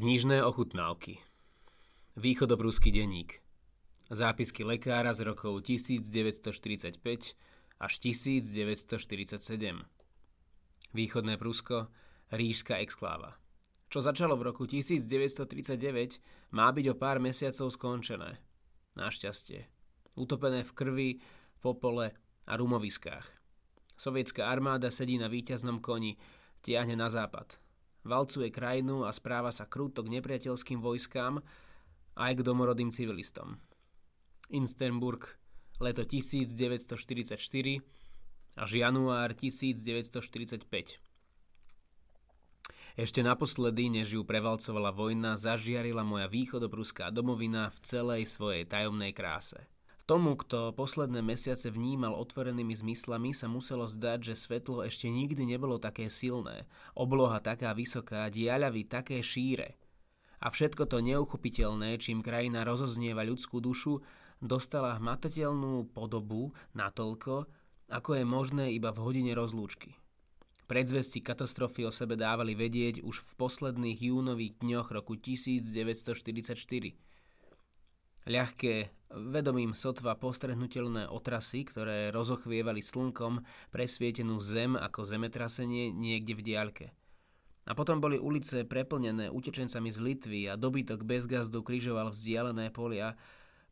Knižné ochutnávky Východobruský denník Zápisky lekára z rokov 1945 až 1947 Východné Prusko Rížska exkláva Čo začalo v roku 1939, má byť o pár mesiacov skončené. Našťastie. Utopené v krvi, popole a rumoviskách. Sovietská armáda sedí na víťaznom koni, tiahne na západ valcuje krajinu a správa sa krúto k nepriateľským vojskám aj k domorodým civilistom. Instenburg, leto 1944 až január 1945. Ešte naposledy, než ju prevalcovala vojna, zažiarila moja východopruská domovina v celej svojej tajomnej kráse. Tomu, kto posledné mesiace vnímal otvorenými zmyslami, sa muselo zdať, že svetlo ešte nikdy nebolo také silné, obloha taká vysoká, diaľavy také šíre. A všetko to neuchopiteľné, čím krajina rozoznieva ľudskú dušu, dostala hmatateľnú podobu natoľko, ako je možné iba v hodine rozlúčky. Predzvesti katastrofy o sebe dávali vedieť už v posledných júnových dňoch roku 1944. Ľahké vedomím sotva postrehnutelné otrasy, ktoré rozochvievali slnkom presvietenú zem ako zemetrasenie niekde v diaľke. A potom boli ulice preplnené utečencami z Litvy a dobytok bez gazdu križoval vzdialené polia,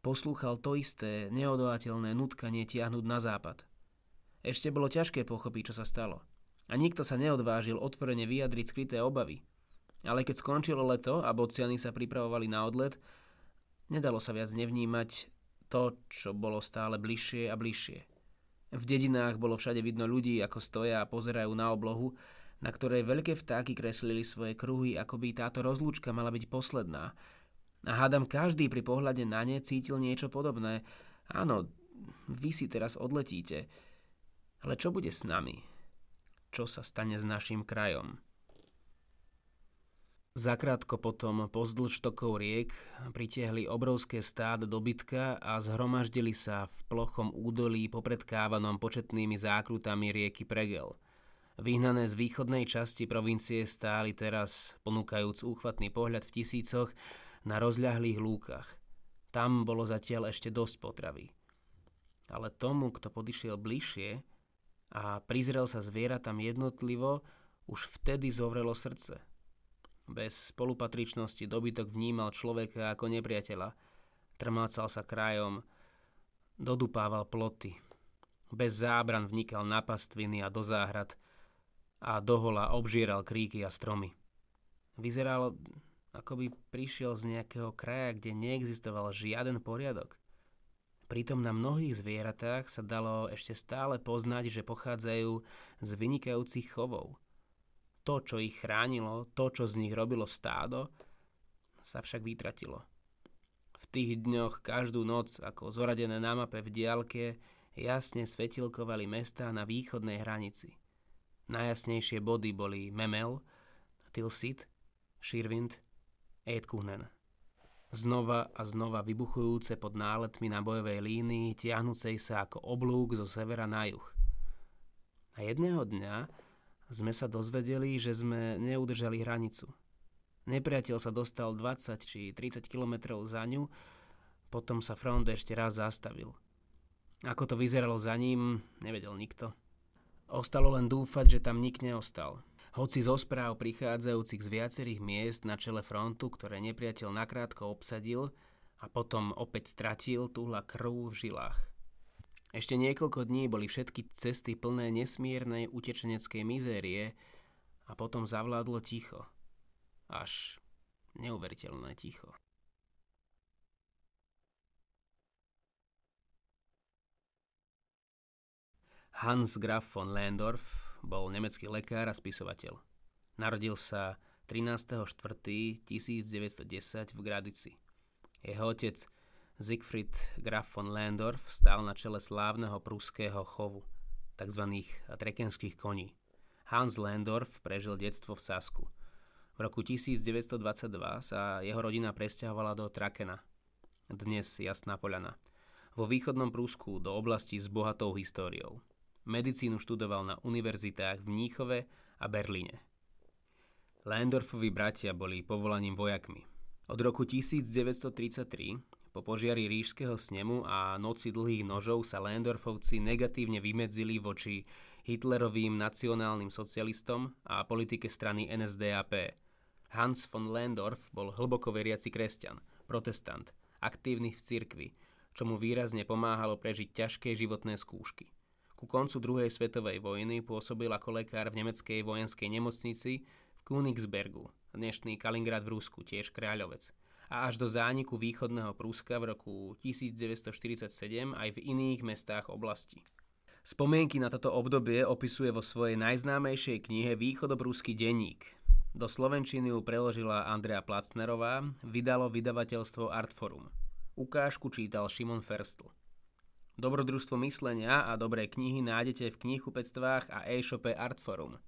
poslúchal to isté, neodolateľné nutkanie tiahnuť na západ. Ešte bolo ťažké pochopiť, čo sa stalo. A nikto sa neodvážil otvorene vyjadriť skryté obavy. Ale keď skončilo leto a bociany sa pripravovali na odlet, Nedalo sa viac nevnímať to, čo bolo stále bližšie a bližšie. V dedinách bolo všade vidno ľudí, ako stoja a pozerajú na oblohu, na ktorej veľké vtáky kreslili svoje kruhy, ako by táto rozlúčka mala byť posledná. A hádam, každý pri pohľade na ne cítil niečo podobné. Áno, vy si teraz odletíte. Ale čo bude s nami? Čo sa stane s našim krajom? Zakrátko potom pozdĺž tokov riek pritiahli obrovské stád dobytka a zhromaždili sa v plochom údolí popredkávanom početnými zákrutami rieky Pregel. Vyhnané z východnej časti provincie stáli teraz, ponúkajúc úchvatný pohľad v tisícoch, na rozľahlých lúkach. Tam bolo zatiaľ ešte dosť potravy. Ale tomu, kto podišiel bližšie a prizrel sa zvieratam jednotlivo, už vtedy zovrelo srdce – bez spolupatričnosti dobytok vnímal človeka ako nepriateľa. Trmácal sa krajom, dodupával ploty. Bez zábran vnikal na pastviny a do záhrad a dohola obžieral kríky a stromy. Vyzeralo, ako by prišiel z nejakého kraja, kde neexistoval žiaden poriadok. Pritom na mnohých zvieratách sa dalo ešte stále poznať, že pochádzajú z vynikajúcich chovov – to, čo ich chránilo, to, čo z nich robilo stádo, sa však vytratilo. V tých dňoch každú noc, ako zoradené na mape v diálke, jasne svetilkovali mesta na východnej hranici. Najjasnejšie body boli Memel, Tilsit, Širvind, Eidkuhnen. Znova a znova vybuchujúce pod náletmi na bojovej línii, tiahnúcej sa ako oblúk zo severa na juh. A jedného dňa sme sa dozvedeli, že sme neudržali hranicu. Nepriateľ sa dostal 20 či 30 kilometrov za ňu, potom sa front ešte raz zastavil. Ako to vyzeralo za ním, nevedel nikto. Ostalo len dúfať, že tam nik neostal. Hoci zo správ prichádzajúcich z viacerých miest na čele frontu, ktoré nepriateľ nakrátko obsadil a potom opäť stratil, túhla krv v žilách. Ešte niekoľko dní boli všetky cesty plné nesmiernej utečeneckej mizérie a potom zavládlo ticho. Až neuveriteľné ticho. Hans Graf von Landorf bol nemecký lekár a spisovateľ. Narodil sa 13.4.1910 v Gradici. Jeho otec Siegfried Graf von Landorf stál na čele slávneho pruského chovu, tzv. trekenských koní. Hans Landorf prežil detstvo v Sasku. V roku 1922 sa jeho rodina presťahovala do Trakena, dnes Jasná Poľana, vo východnom Prúsku do oblasti s bohatou históriou. Medicínu študoval na univerzitách v Mníchove a Berlíne. Landorfovi bratia boli povolaním vojakmi. Od roku 1933 po požiari ríšského snemu a noci dlhých nožov sa Landorfovci negatívne vymedzili voči Hitlerovým nacionálnym socialistom a politike strany NSDAP. Hans von Landorf bol hlboko veriaci kresťan, protestant, aktívny v cirkvi, čo mu výrazne pomáhalo prežiť ťažké životné skúšky. Ku koncu druhej svetovej vojny pôsobil ako lekár v nemeckej vojenskej nemocnici v Königsbergu, dnešný Kaliningrad v Rusku, tiež kráľovec. A až do zániku východného Prúska v roku 1947 aj v iných mestách oblasti. Spomienky na toto obdobie opisuje vo svojej najznámejšej knihe Východoprúsky denník. Do slovenčiny ju preložila Andrea Placnerová, vydalo vydavateľstvo Artforum. Ukážku čítal Šimon Ferstl. Dobrodružstvo myslenia a dobré knihy nájdete v knihkupectvách a e-shope Artforum.